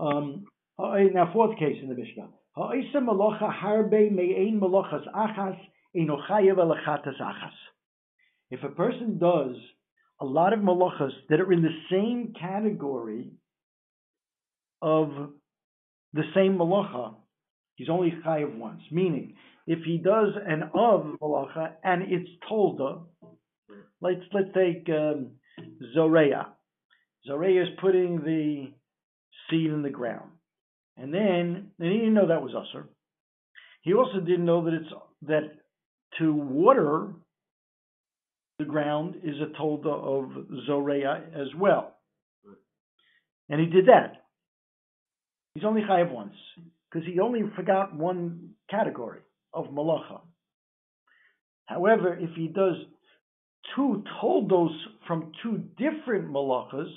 Um, now, fourth case in the Mishnah. If a person does a lot of malachas that are in the same category of the same malacha, he's only chayav once. Meaning, if he does an of malacha and it's tolda, let's let's take um, zoreya. Zoreya is putting the seed in the ground, and then and he didn't know that was usher. He also didn't know that it's that to water the ground is a tolda of zoreya as well, and he did that. He's only chayav once because he only forgot one category of malacha. However, if he does two toldos from two different malachas,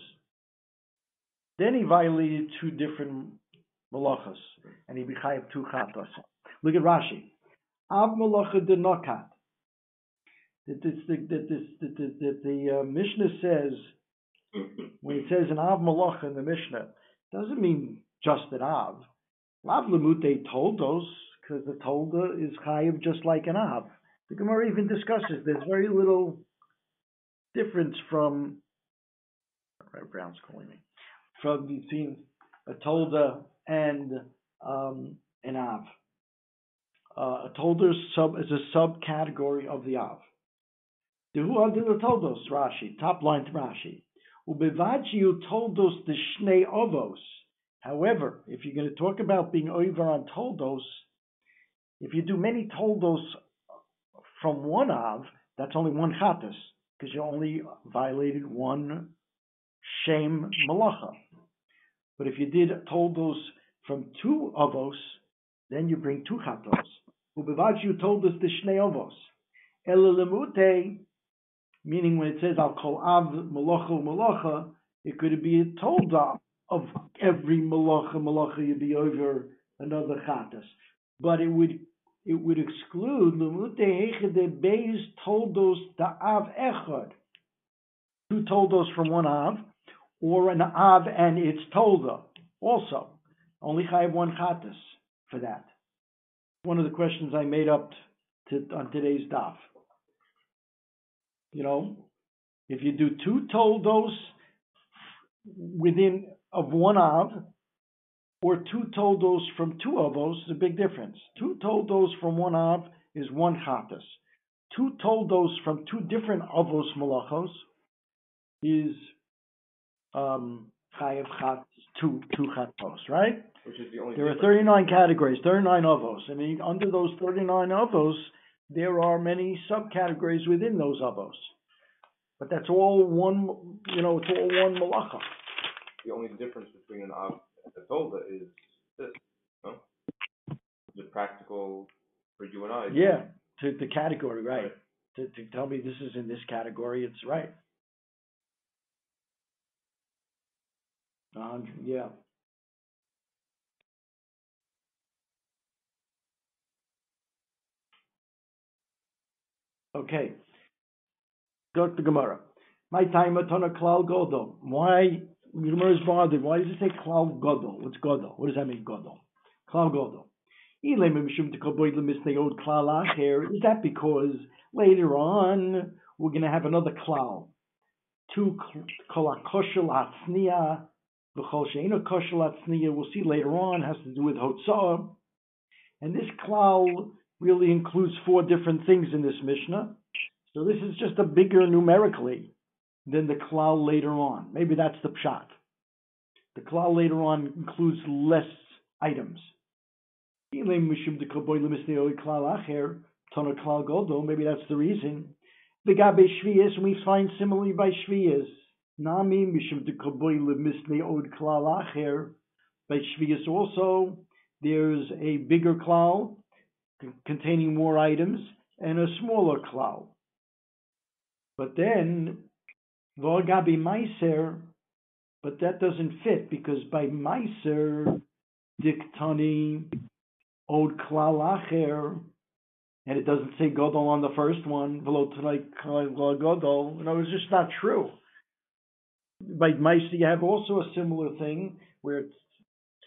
then he violated two different malachas, and he bechayev two chatos. Look at Rashi. Av malacha de nokat. That this, that this, that the, that the uh, Mishnah says when it says an av malacha in the Mishnah doesn't mean just an av. Lav lemute toldos because the tolda is chayiv just like an av. The Gemara even discusses there's very little difference from Brown's calling me from between a tolda and um, an av. Uh, a tolda sub is a subcategory of the av. Under the toldos Rashi top line to Rashi. Ubevachi toldos the shnei ovos. However, if you're going to talk about being over on toldos, if you do many toldos from one av, that's only one chatas because you only violated one shame malacha. But if you did toldos from two avos, then you bring two chatos. Ubevad you told us the shnei avos. Elalemute, meaning when it says I'll call av malacha malacha, it could be a tolda of every malacha malacha you'd be over another chatas. But it would it would exclude lemute hechede beis toldos da av echad. Two toldos from one av, or an av and its tolda also. Only have one chatas for that. One of the questions I made up to, on today's daf. You know, if you do two toldos within of one av, or two toldos from two avos is a big difference. Two toldos from one av is one chatas. Two toldos from two different avos malachos is um, chayav chat two two chatos, right? Which is the only there are 39 categories, 39 avos. I mean, under those 39 avos, there are many subcategories within those avos. But that's all one, you know, it's all one malacha. The only difference between an av and a tolda is this, no? The practical for you and I. Yeah, to the category, right. right. To, to tell me this is in this category, it's right. Uh, yeah. Okay. Go to Gemara. My time a ton of klal godol. Why Gemara is bothered? Why does it say klal godol? What's godol? What does that mean, godol? Klal godol. Is that because later on we're going to have another klal? Two kolakoshel hatzniya We'll see later on has to do with Hotzah. And this klal really includes four different things in this Mishnah. So this is just a bigger numerically than the klal later on. Maybe that's the pshat. The klal later on includes less items. Maybe that's the reason. The gabe shviyas, and we find similarly by shviyas. Nami mishum misle od klal acher. By Shvius also, there's a bigger klal containing more items and a smaller klal. But then, Vorgabi Meiser, but that doesn't fit because by Meiser, Diktani, Od Klal Acher, and it doesn't say Godol on the first one, Velotanai Godol. No, it's just not true by Meiser, you have also a similar thing where it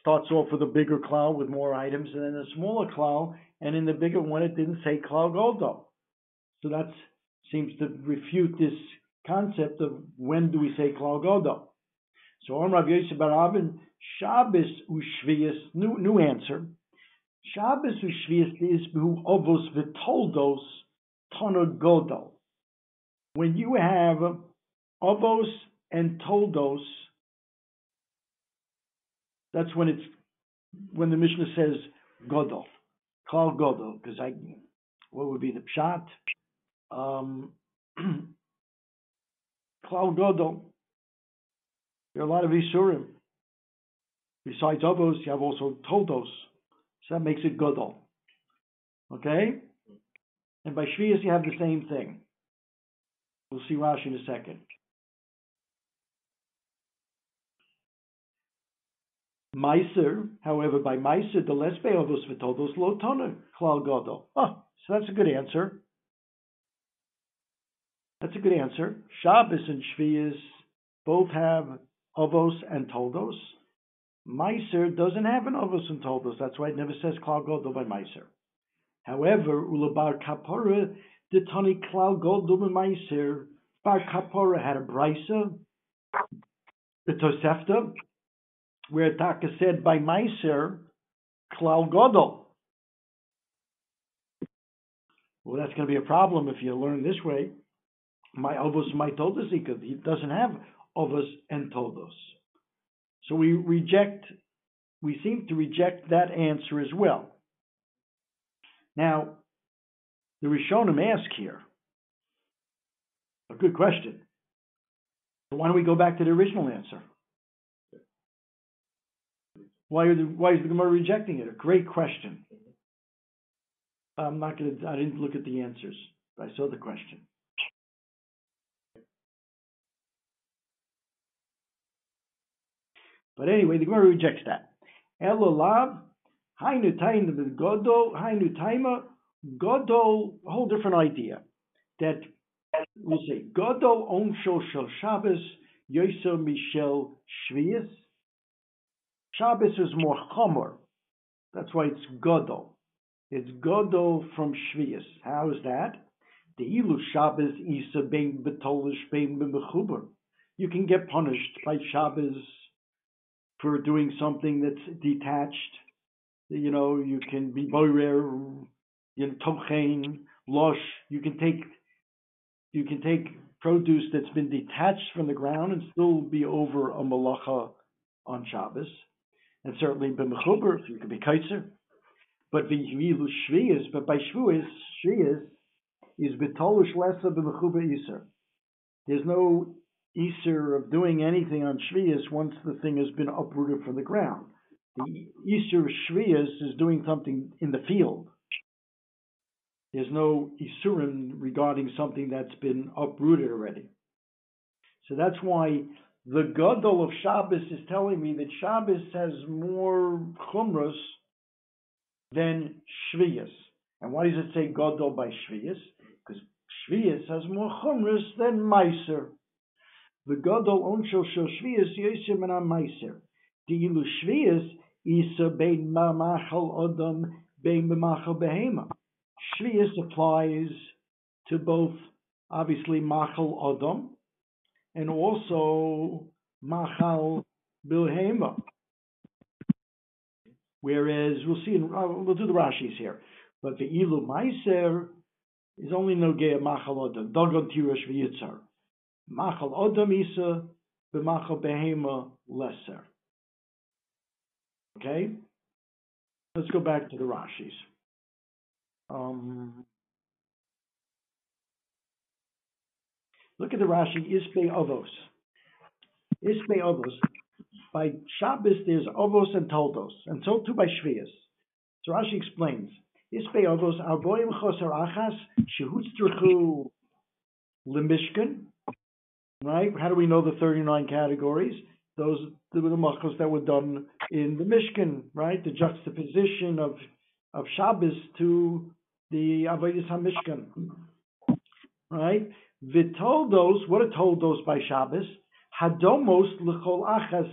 starts off with a bigger klal with more items, and then a smaller klal, and in the bigger one it didn't say klal goldo. So that seems to refute this concept of when do we say klal goldo. So on Rav Yosef Barabin, Shabbos u'shvius, new, new answer. Shabbos u'shvius is behu ovos v'toldos tonod godol. When you have ovos and toldos, that's when it's when the Mishnah says godol, call godol, because I what would be the pshat? Um, Klal Godol. There are a lot of Isurim. Besides Avos, you have also Toldos. So that makes it Godol. Okay? And by Shvias, you have the same thing. We'll see Rashi in a second. Meiser, however, by Meiser, the less Beovos Vitodos Lo Toner, Klal Godol. Oh, ah, so that's a good answer. That's a good answer. Shabbos and Shvias both have Ovos and Toldos. Meiser doesn't have an Ovos and Toldos. That's why it never says Klal Godol by Meiser. However, Ulabar Kapora, the Tani Klal Godol by Meiser, Bar Kapora had a brisa, the Tosefta, where Taka said by Meiser, Klal Godol. Well, that's going to be a problem if you learn this way. My Ovos, my Toldos, he doesn't have Ovos and Toldos. So we reject, we seem to reject that answer as well. Now, the Rishonim ask here, a good question. Why don't we go back to the original answer? Why, the, why is the Gemara rejecting it? A great question. I'm not going to, I didn't look at the answers, I saw the question. But anyway, the Gemara rejects that. Elolav, hainu taima godol, hainu taima, godol, a whole different idea. That, we'll say, godol onshol shel Shabbos, yoso mishel shvius. Shabbos is more chomer. That's why it's godol. It's godol from shvius. How is that? The ilu Shabbos isa bein betolish bein b'mechuber. You can get punished by Shabbos for doing something that's detached. You know, you can be boirer, you know, tochein, losh. You can take you can take produce that's been detached from the ground and still be over a malacha on Shabbos, and certainly b'mechuber you can be kaitzer. But v'yilu shviyas, but by shvuas shviyas is betolish lesa b'mechuber iser. There's no Easter of doing anything on Shvias once the thing has been uprooted from the ground. The Easter of Shvias is doing something in the field. There's no Isurim regarding something that's been uprooted already. So that's why the Gadol of Shabbos is telling me that Shabbos has more chumras than Shvias. And why does it say Gadol by Shvias? Because Shvias has more chumras than Meiser. The gadol onshel shel shvius yosem and meiser. The ilu shvius isa bein machal odom bein b'machal behema. Shvius applies to both, obviously, machal odom and also machal behema. Whereas we'll see, in, uh, we'll do the Rashi's here, but the ilu meiser is only nogea machal odom. Dogon tirush v'yitzar. Machal Odom Isa, b'machal Behema Lesser. Okay? Let's go back to the Rashis. Um, look at the Rashi, Ispe Ovos. Ispe Ovos. By Shabbos, there's Ovos and Toldos, and so too by Shvias. So Rashi explains, Ispe Ovos, Arboim Choser Achas, Shehutztrachu Limishkan, right? How do we know the 39 categories? Those were the machos that were done in the Mishkan, right? The juxtaposition of of Shabbos to the Avodah HaMishkan, right? Vitoldos, what are toldos by Shabbos? Hadomos l'chol achas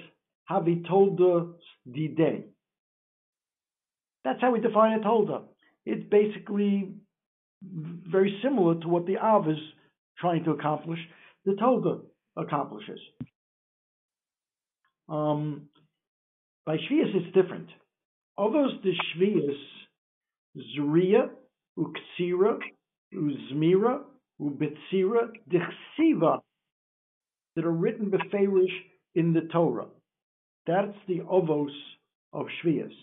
havi tolda dide. That's how we define a tolda. It's basically very similar to what the Av is trying to accomplish, the tolda accomplishes. Um, by Shvias, it's different. Others the Shvias, Zuriya, Uksira, Uzmira, Ubetzira, Dichsiva, that are written beferish in the Torah. That's the ovos of Shvias.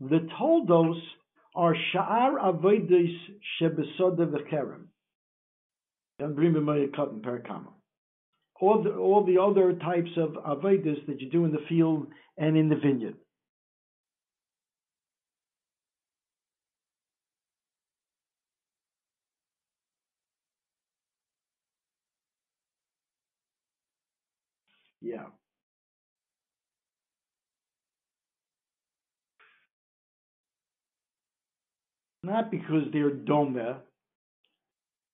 The toldos are sha'ar avoidis shebesoda v'kerem. All the all the other types of avoidis that you do in the field and in the vineyard. Yeah. Not because they're doma,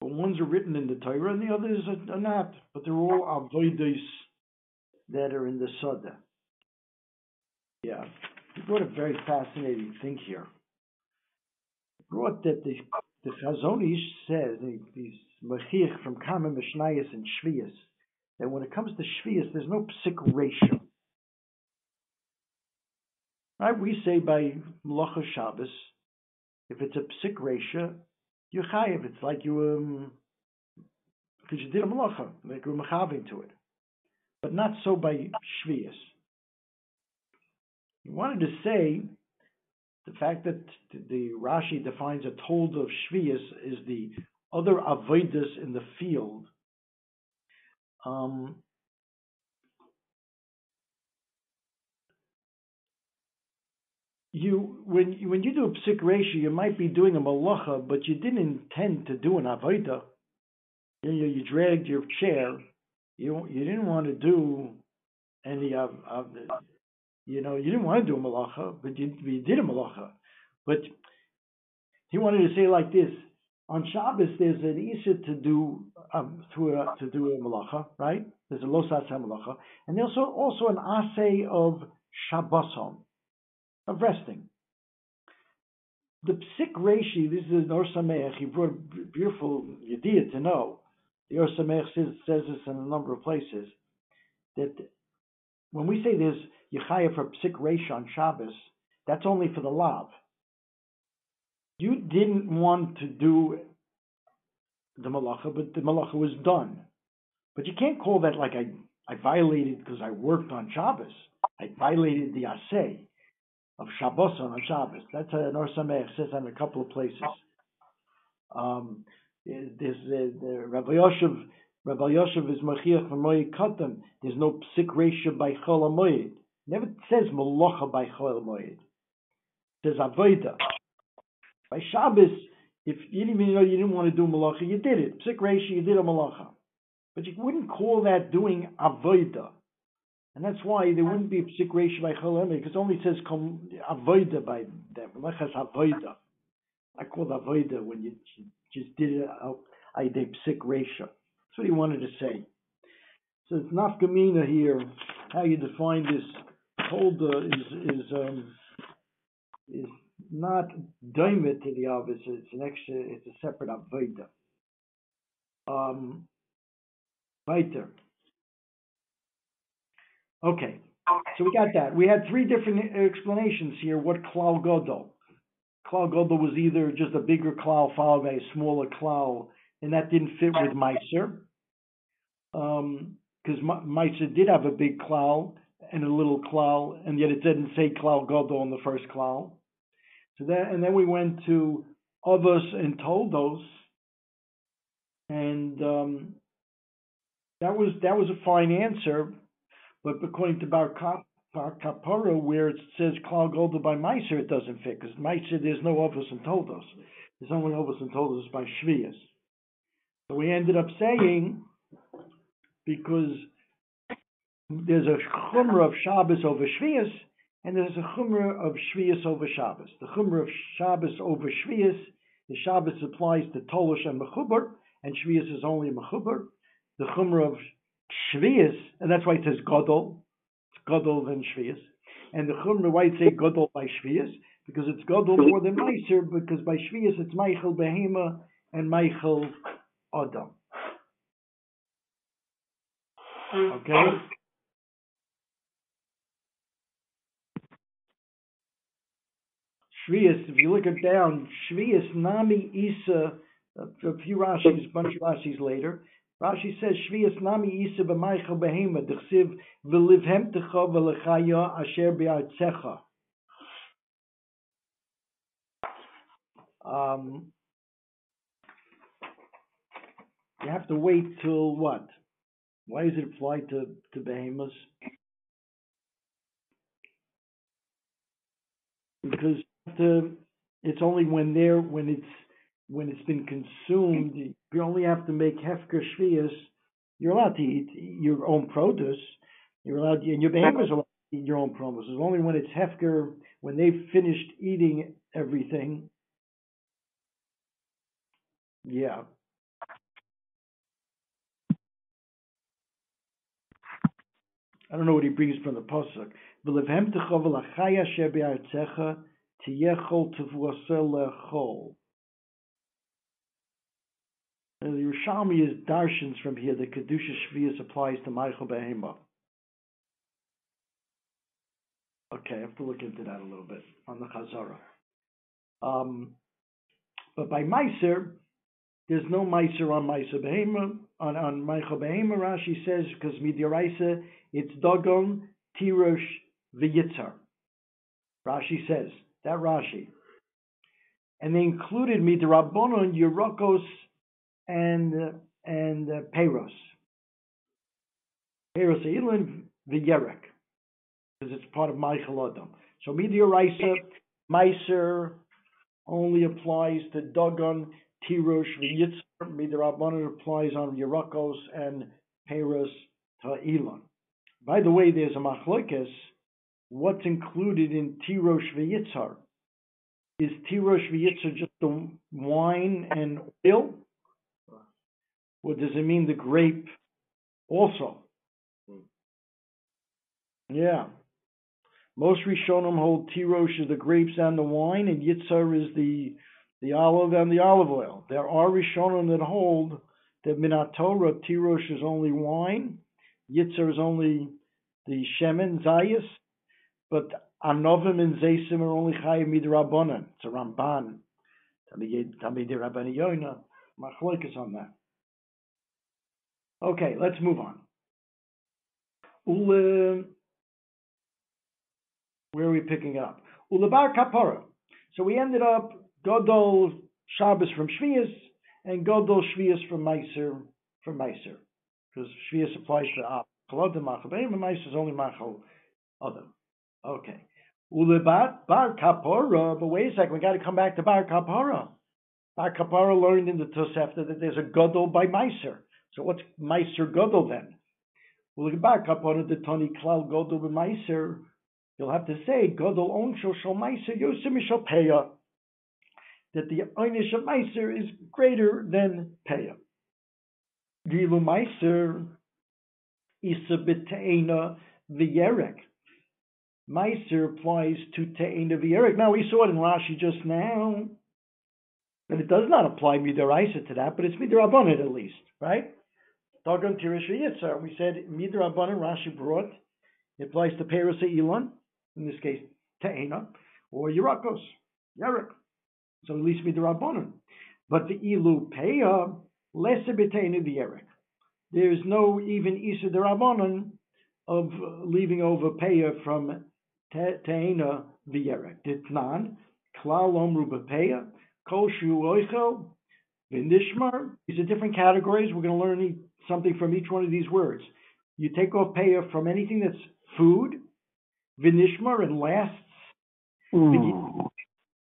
but eh? ones are written in the Torah and the others are, not. But they're all avodas that are in the Sada. Yeah. Brought a very fascinating thing here. He brought that the the Chazon Ish says, these Mechich from Kama Mishnayos and Shvias, that when it comes to Shvias, there's no psik reisha. Right? We say by Malacha Shabbos, if it's a psik reisha, you're chayiv. It's like you, um, because you did a malacha, like you're machaving to it. But not so by Shvias. He wanted to say the fact that the Rashi defines a told of Shvias is the other avodas in the field um, you when you, when you do a psik reisha, you might be doing a malacha, but you didn't intend to do an avodah. You, you dragged your chair. You you didn't want to do any of, of you know you didn't want to do a malacha, but you, you did a malacha. But he wanted to say like this: on Shabbos, there's an Isa to do um, to a, to do a malacha, right? There's a losas malacha, and there's also also an assay of Shabboson, of resting. The psik reshi, this is an Or Sameach, he brought a beautiful idea to know. The Or Sameach says, says this in a number of places, that when we say there's Yechaya for psik reshi on Shabbos, that's only for the lav you didn't want to do the malacha, but the malacha was done. But you can't call that like I, I violated because I worked on Shabbos. I violated the assay of Shabbos on Shabbos. That's an Or Sameach says in a couple of places. Um, there's uh, the Rabbi Yoshev, Rabbi Yoshev is machiach for moed katan. There's no psik resha by chol moed. Never says malacha by chol. It says avoda. By Shabbos, if you didn't even know you didn't want to do malacha, you did it. Psik reisha, you did a malacha. But you wouldn't call that doing avoida. And that's why there wouldn't be a psik reisha by chol because it only says avoida by that. Malachas avoida. I call it avoida when you just did it I did psik reisha. That's what he wanted to say. So it's nafkamina here. How you define this holder is is um, is not doimit to the obvious. It's an extra. It's a separate avodah. Um, weiter. Okay, so we got that. We had three different explanations here. What klal godol? Klal godol was either just a bigger klal followed by a smaller klal, and that didn't fit with Meiser. Because um, Meiser did have a big klal and a little klal, and yet it didn't say klal godol in the first klal. So then, and then we went to others and Toldos, and um, that was that was a fine answer. But according to Bar Kapara, where it says Klal Golda by Meiser, it doesn't fit because Meiser there's no Ovis and Toldos. There's only Ovis and Toldos by Shvias. So we ended up saying because there's a chumrah of Shabbos over Shvias, and there's a chumrah of Shvius over Shabbos. The chumrah of Shabbos over Shvius, the Shabbos applies to Tolosh and Mechubar, and Shvius is only Mechubar. The chumrah of Shvius, and that's why it says Godol, It's Godol than Shvius. And the Chumra, why it say Godol by Shvius? Because it's Godol more than Meiser, because by Shvius it's Machal Behema and Machal Adam. Okay? Shvius, if you look it down, Shvius, Nami, Isa, a few Rashis, bunch of Rashis later, Rashi says, Shvius Nami Isa b'maycha behema, d'chsiv v'livhemtecha v'lechaya asher be'artzecha. Um, you have to wait till what? Why does it apply to, to behemoths? Because the, it's only when they're, when it's when it's been consumed, you only have to make hefker shvius. You're allowed to eat your own produce. You're allowed, to, and your behemoths are allowed to eat your own produce. It's only when it's hefker, when they've finished eating everything. Yeah. I don't know what he brings from the pasuk. V'levhem techov l'chaya shebi artzecha tiyechol tevuasel lechol. The Yerushalmi is darshans from here. The Kedusha Shvius applies to Machal Behema. Okay, I have to look into that a little bit on the Chazara. Um, but by Meiser, there's no Meiser on Meiser Behema. On, on Machal Behema, Rashi says, because Midiraisa, it's Dogon, Tirosh, V'yitzar. Rashi says, that Rashi. And they included Midrabonon, Yerokos, and and uh, Peros. Peros Elin V'yerek, because it's part of Machal Adam. So Midioraisa, Meiser only applies to Dagon, Tirosh, V'yitzar. Midrabanan applies on Yerakos and Peros to Elon. By the way, there's a machlokes. What's included in Tirosh V'yitzar? Is Tirosh V'yitzar just the wine and oil? Or does it mean the grape also? Hmm. Yeah. Most Rishonim hold Tirosh is the grapes and the wine, and Yitzhar is the the olive and the olive oil. There are Rishonim that hold that Minat Torah Tirosh is only wine, Yitzhar is only the Shemen, Zayas, but Anovim and Zaysim are only Chayim Midrabanan. It's a Ramban. Tamid Rabbani Yoina. Machlokes on that. Okay, let's move on. Ule, where are we picking up? Ulebar kapara. So we ended up Godol Shabbos from Shvius and Godol Shvius from Meiser from Meiser. Because Shvius applies to Kolodim Machabeim and Meiser is only Machal Adam. Okay. Ulebar Bar Kapara. But wait a second, we got to come back to Bar Kapara. Bar Kapara learned in the Tosefta that there's a Godol by Meiser. So what's Meiser Godel then? We'll look back up on the Tony Klal Godel Meiser. You'll have to say Godel Onsho Shal Meiser Yosim Shal Peya. That the Einish of Meiser is greater than Peya. Gilu Meiser Isa B'Te'ena V'Yerek. Meiser applies to Te'ena V'Yerek. Now we saw it in Rashi just now. And it does not apply midaraisa to that, but it's midarabanan at least, right? Dagon Tirish Yitzhar. We said Midrabanan Rashi brought. It applies to Peros Elon, in this case Te'ena, or Yerakos, Yerak. So at least Midrabanan. But the Ilu Peya, less Betena the Yerak. There's no even Isa Derabanan of leaving over Peya from Te'ena the Yerak. Ditnan, Klal Omru Bepeya, Kol Shu Oichel, Vindishmar. These are different categories. We're going to learn something from each one of these words. You take off paya from anything that's food, vinishmar and lasts, mm.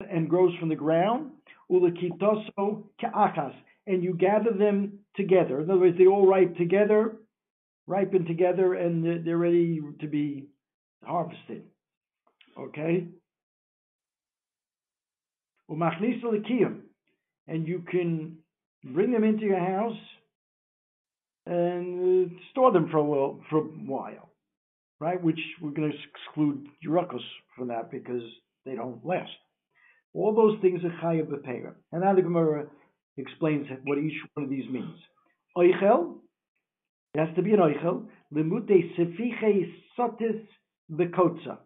and grows from the ground, ulakitoso ka'achas, and you gather them together. In other words, they all ripe together, ripen together, and they're ready to be harvested. Okay? And you can bring them into your house and store them for a while. For a while. right? Which we're going to exclude Yerakos from that because they don't last. All those things are Chayav B'Peira. And now the Gemara explains what each one of these means. Oichel, it has to be an Oichel, Limute Sefiche Sotis Bekotza.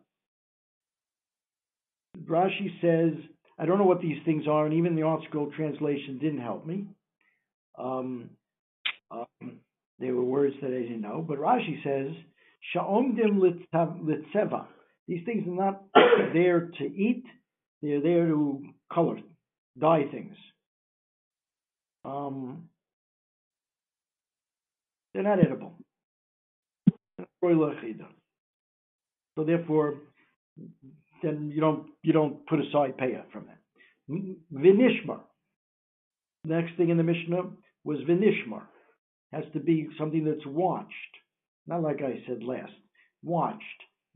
Rashi says, I don't know what these things are, and even the ArtScroll translation didn't help me. Um, they were words that I didn't know, but Rashi says, Sha'omdim litzeva. These things are not there to eat, they're there to color, dye things. Um, they're not edible. So therefore, then you don't you don't put aside payah from that. Vinishmar. Next thing in the Mishnah was vinishmar. Has to be something that's watched. Not like I said last. Watched.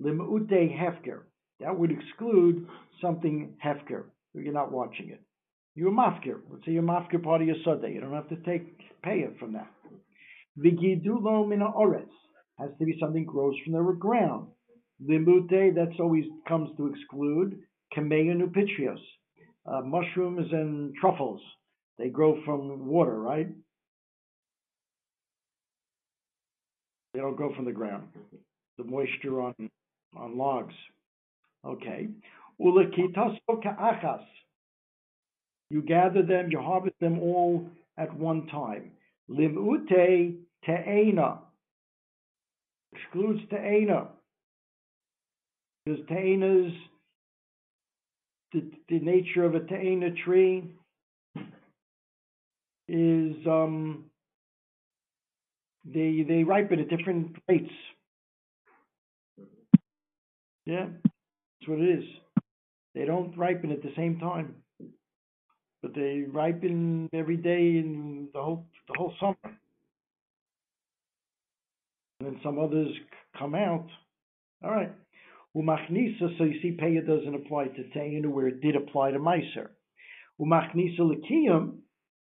Limute hefker. That would exclude something hefker. You're not watching it. You're mafkir. Let's say you're mafkir part of your sudde. You don't have to take payah from that. Vigidulo mina oretz. Has to be something grows from the ground. Limute, that's always comes to exclude. Kameya nupitrios. Uh, mushrooms and truffles. They grow from water, right? They don't grow from the ground. The moisture on on logs. Okay. achas. You gather them, you harvest them all at one time. Limute te'ena. Excludes te'ena. Because te'ena's the, the nature of a te'ena tree is um, they they ripen at different rates. Yeah, that's what it is. They don't ripen at the same time, but they ripen every day in the whole the whole summer. And then some others come out. All right. Umachnisa, so you see, Peya doesn't apply to Tayinu where it did apply to Meiser. Umachnisa Lakiyam,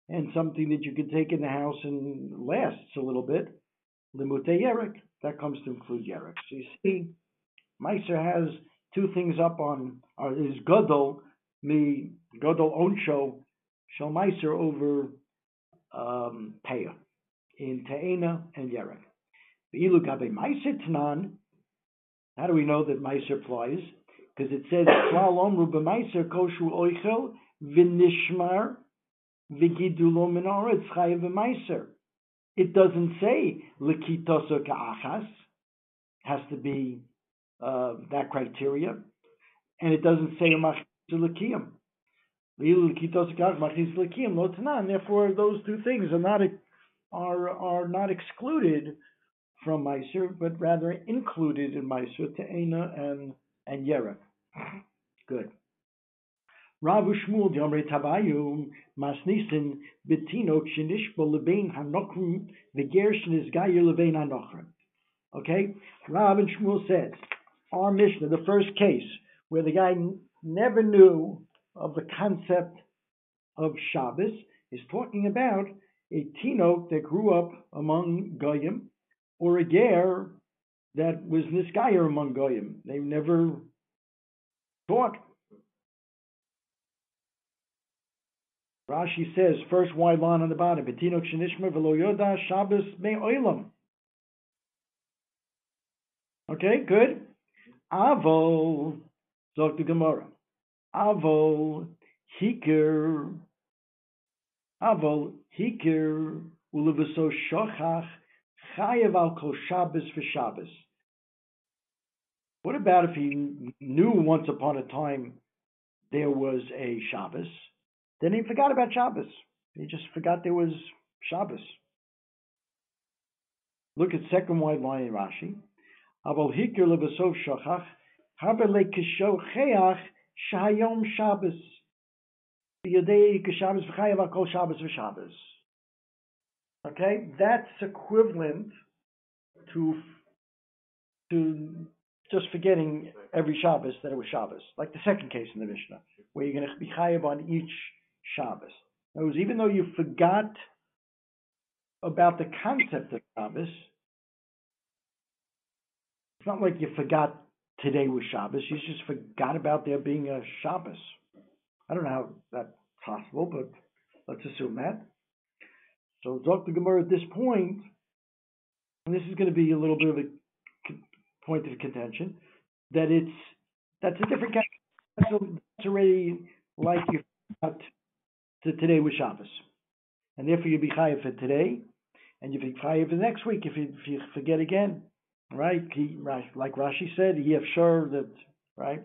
and something that you can take in the house and lasts a little bit. Limute Yerek, that comes to include Yerek. So you see, Meiser has two things up on uh, is Godol, me Godol Onsho, Shal Meiser over um, Peah in Te'ena and Yerek. Ilu Meiser Tanan, how do we know that Meiser applies? Because it says, Klal Omru B'Meiser Koshu Oichel V'Nishmar Vigidulo minoretz chayiv meiser. It doesn't say likitoso ka'achas. Has to be uh, that criteria, and it doesn't say machzulakiyim. And therefore, those two things are not are are not excluded from Meiser, but rather included in Meiser, Te'ena and and Yera. Good. Rav Shmuel Yomre Tabayu Masnisin Betinok Shinishbo Lebein Hanokrim Vegershin is Gayer Lebein Hanokrim. Okay, Rav and Shmuel says our Mishnah, the first case where the guy never knew of the concept of Shabbos, is talking about a tinok that grew up among goyim or a ger that was nisgayer among goyim. They never taught Rashi says, first wide line on the bottom, Betinok Shenishma Velo Yoda Shabbos Me Oilam. Okay, good. Avol, Zok the Gemara. Avol, Hikir, Avol, Hikir, Ulevaso Shochach, Chayev al Kol Shabbos for Shabbos. What about if he knew once upon a time there was a Shabbos? Then he forgot about Shabbos. He just forgot there was Shabbos. Look at second wide line in Rashi. Aval hikir lebesov shachach habele kishocheach shayom Shabbos. Okay, that's equivalent to to just forgetting every Shabbos that it was Shabbos, like the second case in the Mishnah, where you're going to be chayav on each Shabbos. In other words, even though you forgot about the concept of Shabbos, It's not like you forgot today was Shabbos. You just forgot about there being a Shabbos. I don't know how that's possible, but let's assume that. So Dr. Gemara at this point, and this is going to be a little bit of a point of contention, that it's that's a different kind. Of, That's already like you forgot to today was Shabbos, and therefore you be chayav for today, and you be chayav for the next week if you, if you forget again, right? He? Like Rashi said, he have sure that right,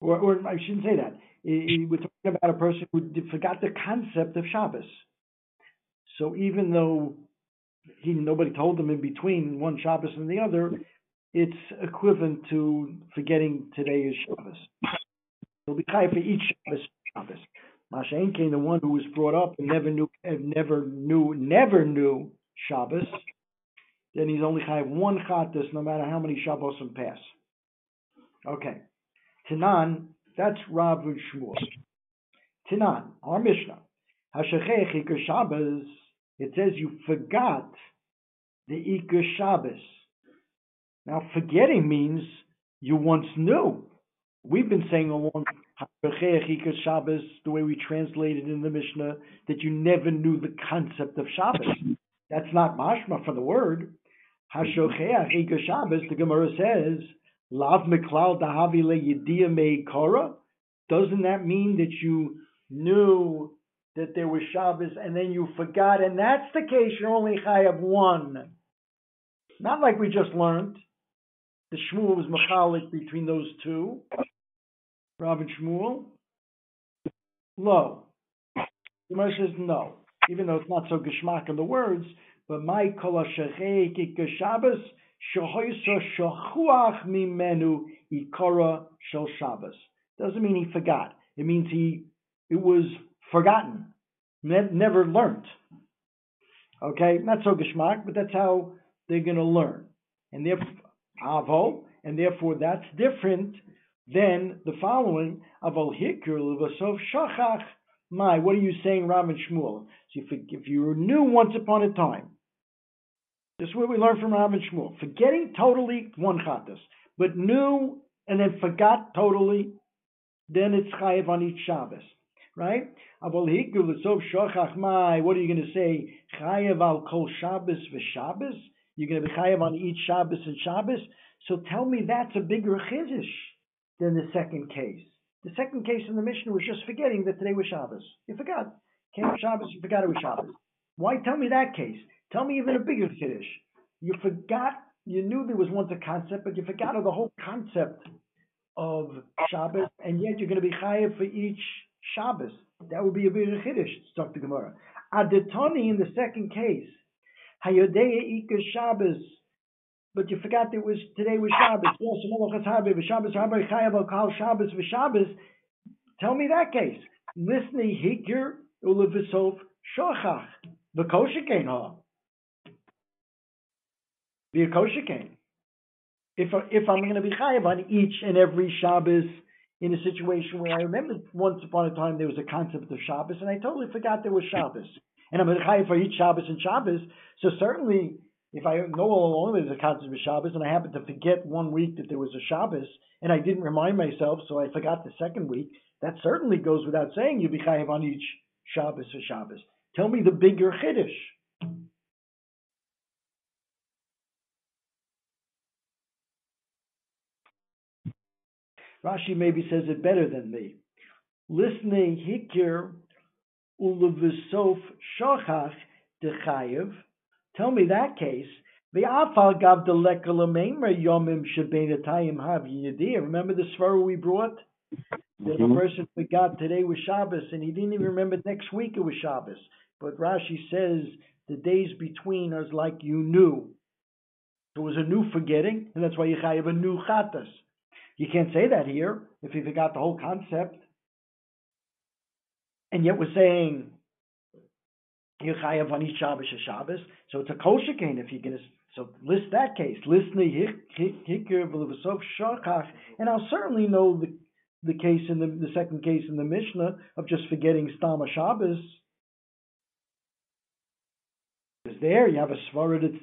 or, or I shouldn't say that. We're talking about a person who forgot the concept of Shabbos. So even though he nobody told him in between one Shabbos and the other, it's equivalent to forgetting today is Shabbos. He'll be high for each Shabbos. Masha came the one who was brought up and never knew, never knew, never knew Shabbos. Then he's only high one Chattas, no matter how many Shabbos pass. Okay, Tanan, that's Rav and Shmuel. Tanan, our Mishnah. Hashachech Shabbos it says you forgot the Iker Shabbos. Now, forgetting means you once knew. We've been saying along Iker Shabbos, the way we translated in the Mishnah, that you never knew the concept of Shabbos. That's not mashma for the word. Hashocheach Shabbos, the Gemara says, Lav Meklal Dahavi Le Me Kora. Doesn't that mean that you knew that there was Shabbos and then you forgot, and that's the case, you're only high of one. Not like we just learned. The Shmuel was machalik between those two. And Shmuel. Low. The Gemara says no, even though it's not so geschmack in the words, but my kol Shabbos shahoysa shachuach mimenu ikara shel Shabbos. Doesn't mean he forgot. It means he it was forgotten, ne- never learned. Okay, not so geschmack, but that's how they're going to learn. And therefore, avo, and therefore that's different than the following, avol hikr levasov shachach my. What are you saying, Rav and Shmuel? So if, if you knew once upon a time, this is what we learned from Rav and Shmuel. Forgetting totally one chattas, but knew and then forgot totally, then it's chayiv on each Shabbos right? What are you going to say? Chayev al kol Shabbos v'Shabbos? You're going to be chayev on each Shabbos and Shabbos? So tell me that's a bigger chiddush than the second case. The second case in the Mishnah was just forgetting that today was Shabbos. You forgot. Came Shabbos, you forgot it was Shabbos. Why tell me that case? Tell me even a bigger chiddush. You forgot, you knew there was once a concept, but you forgot of the whole concept of Shabbos, and yet you're going to be chayev for each Shabbos. That would be a bigger chiddush, talk to Gemara. Adetoni in the second case, Hayodeya Ika Shabbos, but you forgot that it was today was Shabbos. Shabbos Shabbos. Tell me that case. Lisni Hikir Ulevisov Shochach. The kosher ha. The kosher If if I'm going to be chayav on each and every Shabbos in a situation where I remember once upon a time there was a concept of Shabbos, and I totally forgot there was Shabbos. And I'm a chayiv for each Shabbos and Shabbos. So certainly, if I know all along there's a concept of Shabbos, and I happen to forget one week that there was a Shabbos, and I didn't remind myself, so I forgot the second week, that certainly goes without saying. You be chayiv on each Shabbos or Shabbos. Tell me the bigger chiddush. Rashi maybe says it better than me. Listening hikir ulevisof shachach dechayev. Tell me that case. Ve'afal gav delekalamemer yomim shebenatayim hav yidir. Remember the svara we brought? That mm-hmm. a person forgot today was Shabbos and he didn't even remember next week it was Shabbos. But Rashi says the days between are like you knew. It was a new forgetting, and that's why you have a new chatas. You can't say that here if you forgot the whole concept. And yet we're saying you're chayav on each Shabbos or Shabbos, so it's a kosher cane if you're going to. So list that case. List hikir v'levasof shachach, and I'll certainly know the the case in the, the second case in the Mishnah of just forgetting Stama Shabbos. Because there you have a svara that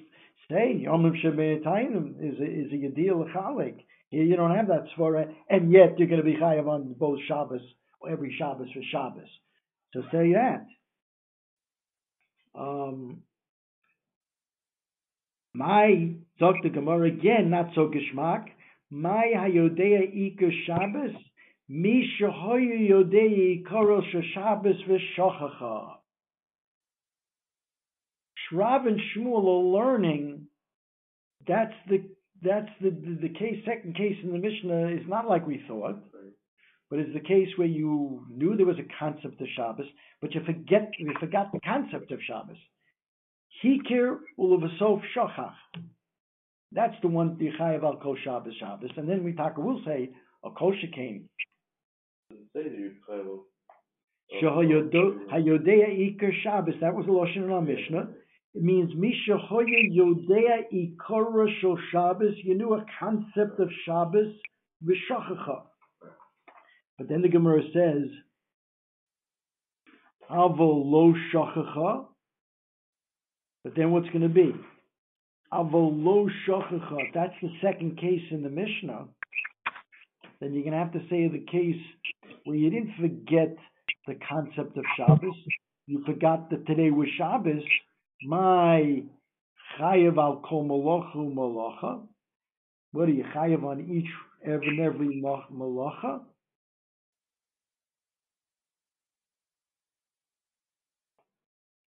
say Yom Shabbatayim is a, is a Yadil Chalik. Here you don't have that svara, and yet you're going to be chayav on both Shabbos, every Shabbos for Shabbos. So say that. Um, my Dr. Gemara again, not so geschmack. My hayodea iker Shabbos, mi shehoyu yodea ikoro Shabbos v'shochacha. Shrav and Shmuel are learning. That's the that's the, the, the case. Second case in the Mishnah is not like we thought, but it's the case where you knew there was a concept of Shabbos, but you forget you forgot the concept of Shabbos. Hikir ulavasof shochach. That's the one Chayav al kol Shabbos Shabbos, and then we talk. We'll say a kosher came. Hayodea Iker Shabbos. That was the lashon in our Mishnah. It means Misha Hoya Yodea Ikora Shel Shabbos. You knew a concept of Shabbos v'shachacha. But then the Gemara says, Avo lo shachacha. But then what's going to be? Avo lo shachacha. That's the second case in the Mishnah. Then you're going to have to say the case where you didn't forget the concept of Shabbos. You forgot that today was Shabbos my chayev al kol malachu malacha. What are you chayev on each every every malacha?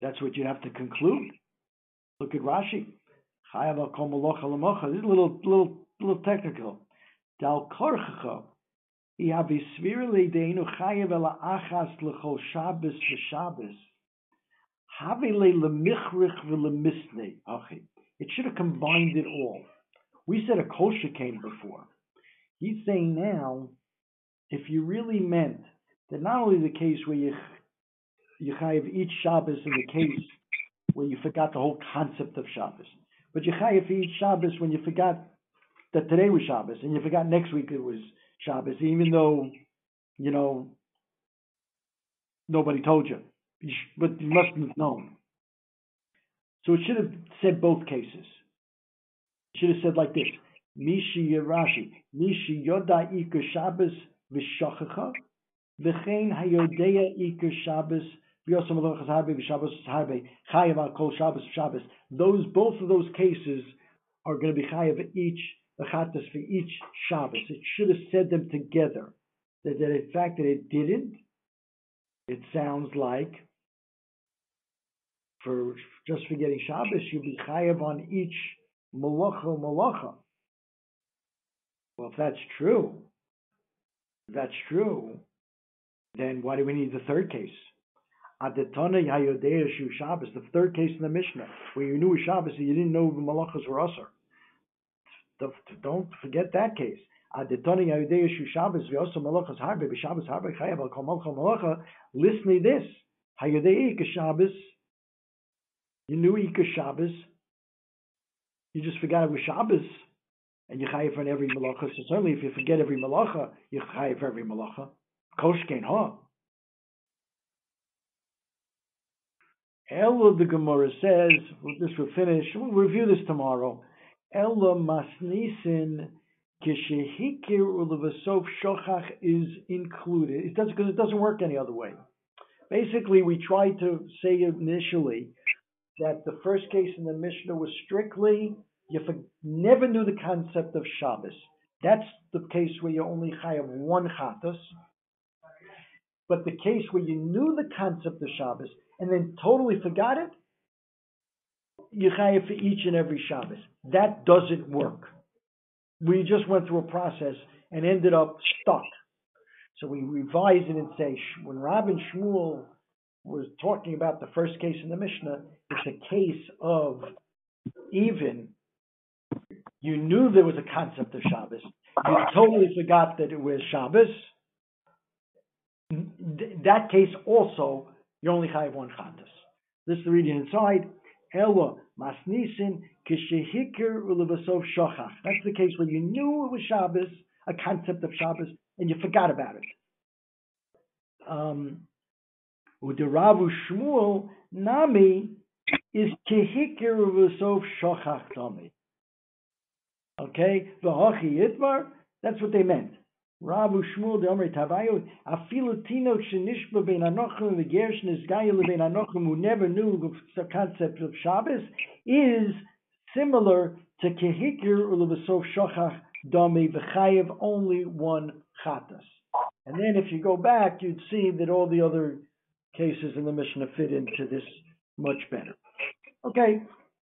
That's what you have to conclude. Look at Rashi. This is a little little little technical. Dal korchacha. Yavi svir leidenu chayev el achas lechol Shabbos v'Shabbos. It should have combined it all. We said a kosher came before. He's saying now, if you really meant that not only the case where you you chayiv each Shabbos in the case where you forgot the whole concept of Shabbos, but you chayiv each Shabbos when you forgot that today was Shabbos and you forgot next week it was Shabbos, even though you know nobody told you but you must have known. So it should have said both cases. It should have said like this: Mishi Rashi, Mishi Yoda Iker Shabbos v'shachacha, v'chein hayodea Iker Shabbos Those both of those cases are going to be chayav each the for each Shabbos. It should have said them together. That, that in fact that it didn't. It sounds like for just for getting Shabbos, you'll be chayav on each malacha malacha. Well, if that's true, if that's true, then why do we need the third case? Adetana Yayodea Shu Shabbos, the third case in the Mishnah, where you knew Shabbos and you didn't know the malachas were usher. Don't forget that case. Adetana Yayodea Shu Shabbos, v'yosa malachas harbe, b'Shabbos harbe chayav al kol malacha Listen to this. Hayodea Shabbos, you knew Ika Shabbos. You just forgot it was Shabbos. And you chayiv for every malacha. So certainly if you forget every malacha, you chayiv for every malacha. Koshkein, huh? Ella the Gemara says, this will finish, we'll review this tomorrow. Ella masnisin kishehikir ulavasof shochach is included. It does because it doesn't work any other way. Basically, we tried to say initially that the first case in the Mishnah was strictly you never knew the concept of Shabbos. That's the case where you only have one chatos. But the case where you knew the concept of Shabbos and then totally forgot it, you chayav for each and every Shabbos. That doesn't work. We just went through a process and ended up stuck. So we revise it and say, when Rabbi Shmuel was talking about the first case in the Mishnah, it's a case of even you knew there was a concept of Shabbos, you totally forgot that it was Shabbos. That case also, you only have one Chandis. This is the reading inside. Ella masnisin kishehikir ulevasov shochach. That's the case when you knew it was Shabbos, a concept of Shabbos, and you forgot about it. Um, Udiravu Shmuel Nami is kehikir v'sof shochach dami. Okay, v'hachi itmar, that's what they meant. Rabu Shmuel de Omer Tavayu, afilu tinok shenishba ben anochim v'gersh nizgayu ben anochim who never knew the concept of Shabbos is similar to kehikir ulevasof shochach dami v'chayev only one chatas. And then if you go back, you'd see that all the other cases in the Mishnah fit into this much better. Okay,